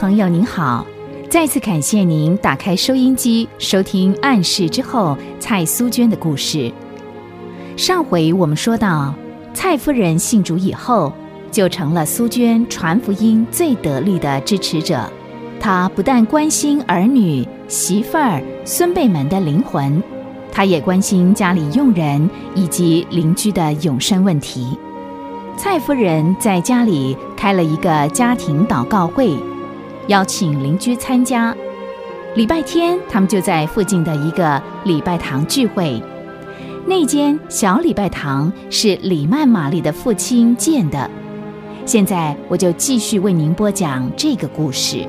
朋友您好，再次感谢您打开收音机收听《暗示》之后蔡苏娟的故事。上回我们说到，蔡夫人信主以后，就成了苏娟传福音最得力的支持者。她不但关心儿女、媳妇儿、孙辈们的灵魂，她也关心家里佣人以及邻居的永生问题。蔡夫人在家里开了一个家庭祷告会。邀请邻居参加，礼拜天他们就在附近的一个礼拜堂聚会。那间小礼拜堂是李曼玛丽的父亲建的。现在我就继续为您播讲这个故事。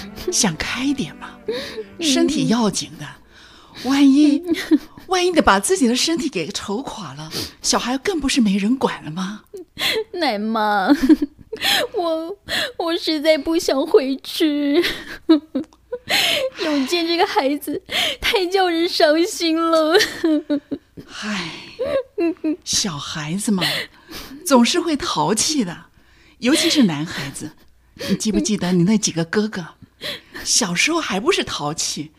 想开点嘛，身体要紧的，万一万一得把自己的身体给愁垮了，小孩更不是没人管了吗？奶妈，我我实在不想回去。永健这个孩子太叫人伤心了。唉，小孩子嘛，总是会淘气的，尤其是男孩子。你记不记得你那几个哥哥？小时候还不是淘气，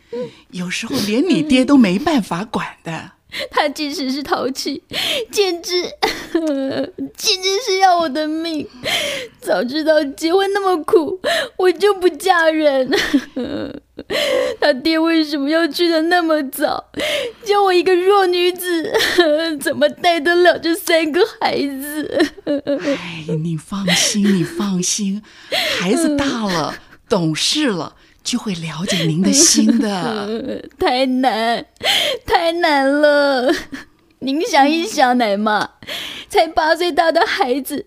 有时候连你爹都没办法管的。他即使是淘气，简直 简直是要我的命。早知道结婚那么苦，我就不嫁人。他爹为什么要去的那么早？叫我一个弱女子，怎么带得了这三个孩子？哎，你放心，你放心，孩子大了，懂事了。就会了解您的心的，太难，太难了。您想一想，奶妈，才八岁大的孩子，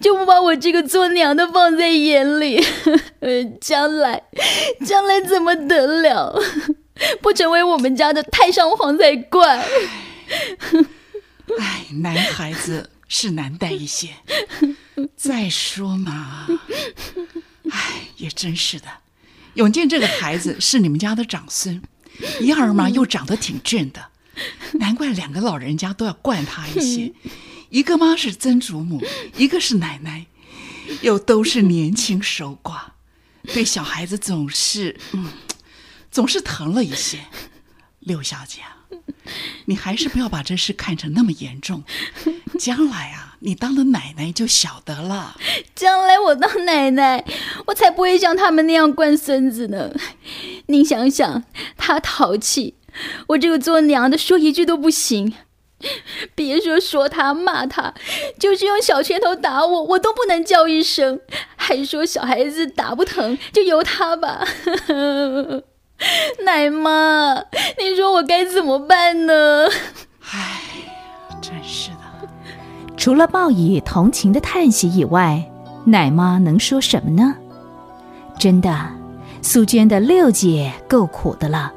就不把我这个做娘的放在眼里，将来，将来怎么得了？不成为我们家的太上皇才怪。哎，男孩子是难带一些。再说嘛，哎，也真是的。永健这个孩子是你们家的长孙，一儿嘛又长得挺俊的，难怪两个老人家都要惯他一些。一个妈是曾祖母，一个是奶奶，又都是年轻守寡，对小孩子总是，总是疼了一些。六小姐。你还是不要把这事看成那么严重，将来啊，你当了奶奶就晓得了。将来我当奶奶，我才不会像他们那样惯孙子呢。您想想，他淘气，我这个做娘的说一句都不行。别说说他骂他，就是用小拳头打我，我都不能叫一声。还说小孩子打不疼，就由他吧。奶妈，你说我该怎么办呢？唉，真是的。除了报以同情的叹息以外，奶妈能说什么呢？真的，苏娟的六姐够苦的了。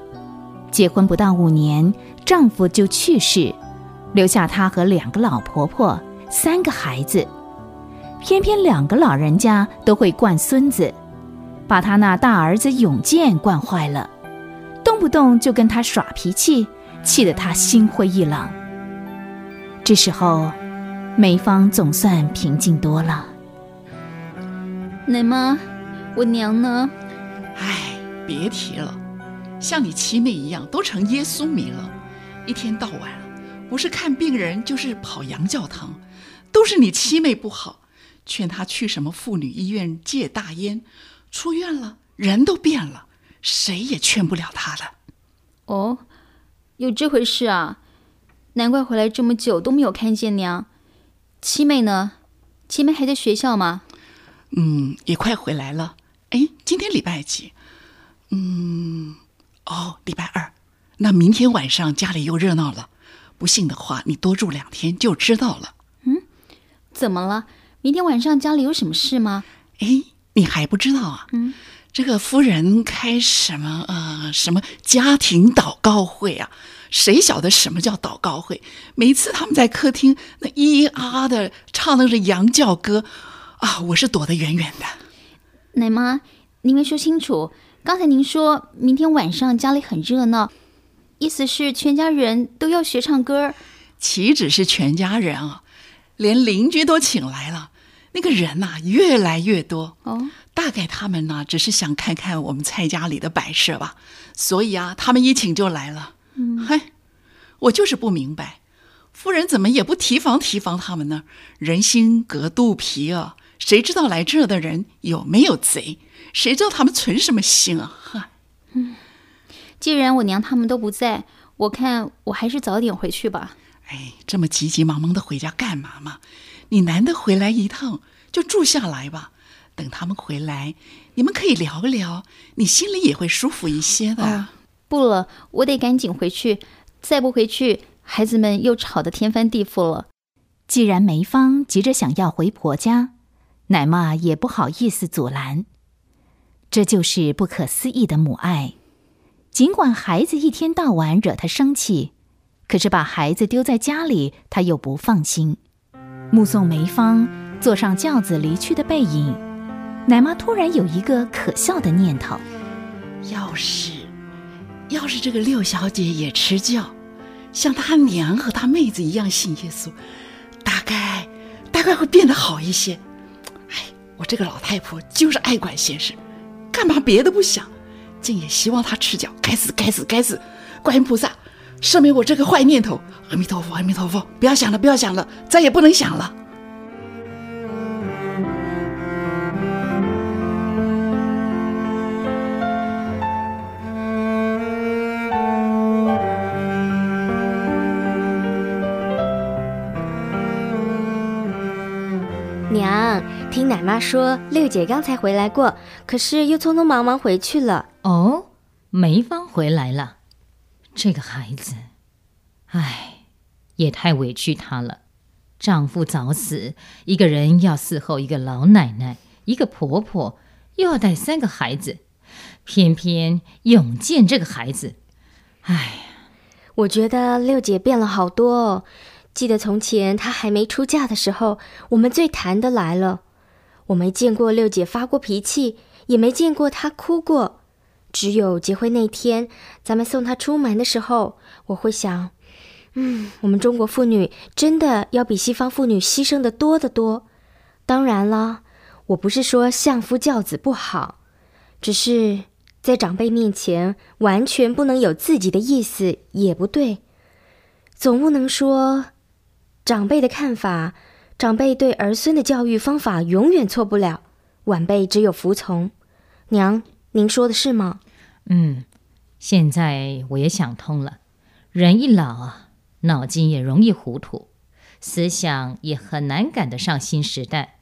结婚不到五年，丈夫就去世，留下她和两个老婆婆、三个孩子。偏偏两个老人家都会惯孙子。把他那大儿子永健惯坏了，动不动就跟他耍脾气，气得他心灰意冷。这时候，梅芳总算平静多了。奶妈，我娘呢？唉，别提了，像你七妹一样，都成耶稣迷了，一天到晚不是看病人就是跑洋教堂，都是你七妹不好，劝她去什么妇女医院戒大烟。出院了，人都变了，谁也劝不了她了。哦，有这回事啊！难怪回来这么久都没有看见娘。七妹呢？七妹还在学校吗？嗯，也快回来了。哎，今天礼拜几？嗯，哦，礼拜二。那明天晚上家里又热闹了。不信的话，你多住两天就知道了。嗯，怎么了？明天晚上家里有什么事吗？哎。你还不知道啊？嗯，这个夫人开什么呃什么家庭祷告会啊？谁晓得什么叫祷告会？每次他们在客厅那咿咿啊啊的唱的是羊叫歌啊，我是躲得远远的。奶妈，您没说清楚。刚才您说明天晚上家里很热闹，意思是全家人都要学唱歌？岂止是全家人啊，连邻居都请来了。那个人呐，越来越多哦。大概他们呢，只是想看看我们蔡家里的摆设吧。所以啊，他们一请就来了。嗯，嗨，我就是不明白，夫人怎么也不提防提防他们呢？人心隔肚皮啊，谁知道来这的人有没有贼？谁知道他们存什么心啊？嗨，嗯，既然我娘他们都不在，我看我还是早点回去吧。哎，这么急急忙忙的回家干嘛嘛？你难得回来一趟，就住下来吧。等他们回来，你们可以聊聊，你心里也会舒服一些的。哦、不了，我得赶紧回去，再不回去，孩子们又吵得天翻地覆了。既然梅芳急着想要回婆家，奶妈也不好意思阻拦。这就是不可思议的母爱。尽管孩子一天到晚惹他生气，可是把孩子丢在家里，他又不放心。目送梅芳坐上轿子离去的背影，奶妈突然有一个可笑的念头：要是，要是这个六小姐也吃教，像她娘和她妹子一样信耶稣，大概，大概会变得好一些。哎，我这个老太婆就是爱管闲事，干嘛别的不想，朕也希望他赤脚。该死，该死，该死！观音菩萨，赦免我这个坏念头。阿弥陀佛，阿弥陀佛！不要想了，不要想了，再也不能想了。听奶妈说，六姐刚才回来过，可是又匆匆忙忙回去了。哦，梅芳回来了，这个孩子，唉，也太委屈她了。丈夫早死，一个人要伺候一个老奶奶，一个婆婆，又要带三个孩子，偏偏永健这个孩子，唉呀，我觉得六姐变了好多哦。记得从前她还没出嫁的时候，我们最谈得来了。我没见过六姐发过脾气，也没见过她哭过。只有结婚那天，咱们送她出门的时候，我会想，嗯，我们中国妇女真的要比西方妇女牺牲的多得多。当然了，我不是说相夫教子不好，只是在长辈面前完全不能有自己的意思也不对，总不能说。长辈的看法，长辈对儿孙的教育方法永远错不了，晚辈只有服从。娘，您说的是吗？嗯，现在我也想通了，人一老啊，脑筋也容易糊涂，思想也很难赶得上新时代。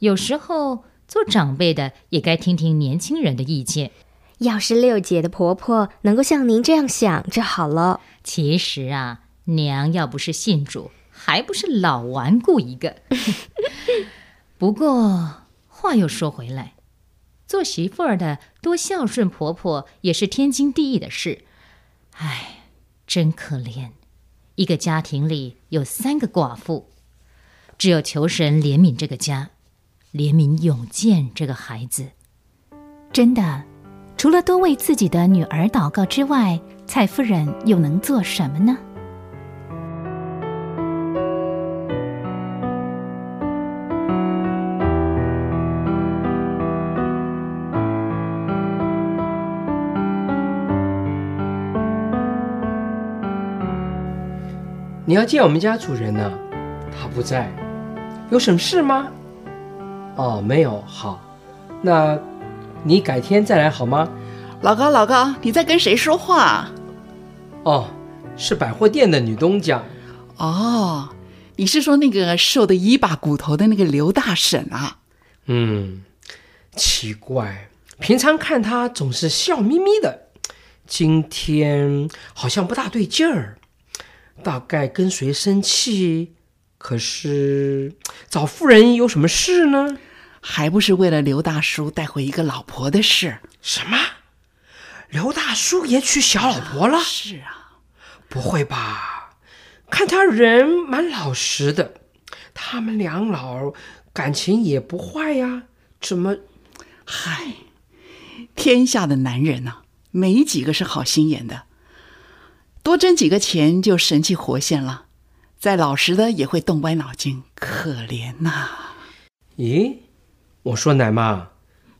有时候做长辈的也该听听年轻人的意见。要是六姐的婆婆能够像您这样想就好了。其实啊，娘要不是信主。还不是老顽固一个。不过话又说回来，做媳妇儿的多孝顺婆婆也是天经地义的事。唉，真可怜，一个家庭里有三个寡妇，只有求神怜悯这个家，怜悯永健这个孩子。真的，除了多为自己的女儿祷告之外，蔡夫人又能做什么呢？你要见我们家主人呢，他不在，有什么事吗？哦，没有，好，那你改天再来好吗？老高，老高，你在跟谁说话？哦，是百货店的女东家。哦，你是说那个瘦的一把骨头的那个刘大婶啊？嗯，奇怪，平常看她总是笑眯眯的，今天好像不大对劲儿。大概跟谁生气？可是找夫人有什么事呢？还不是为了刘大叔带回一个老婆的事？什么？刘大叔也娶小老婆了？是啊，不会吧？看他人蛮老实的，他们两老感情也不坏呀，怎么？嗨，天下的男人呐、没几个是好心眼的。多挣几个钱就神气活现了，再老实的也会动歪脑筋，可怜呐、咦，我说奶妈，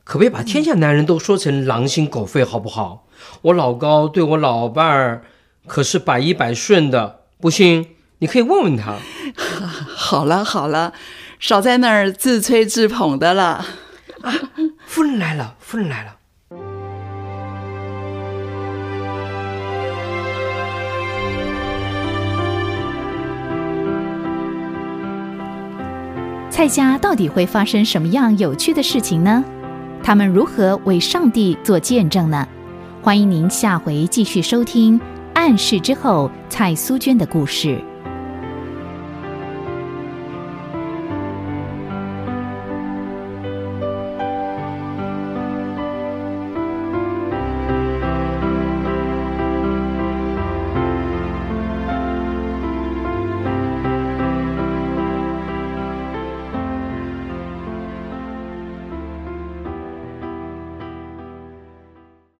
可别把天下男人都说成狼心狗肺，好不好？我老高对我老伴儿可是百依百顺的，不信你可以问问他。好了好了，少在那儿自吹自捧的了。啊夫人来了，夫人来了。蔡家到底会发生什么样有趣的事情呢？他们如何为上帝做见证呢？欢迎您下回继续收听《暗示之后》蔡苏娟的故事。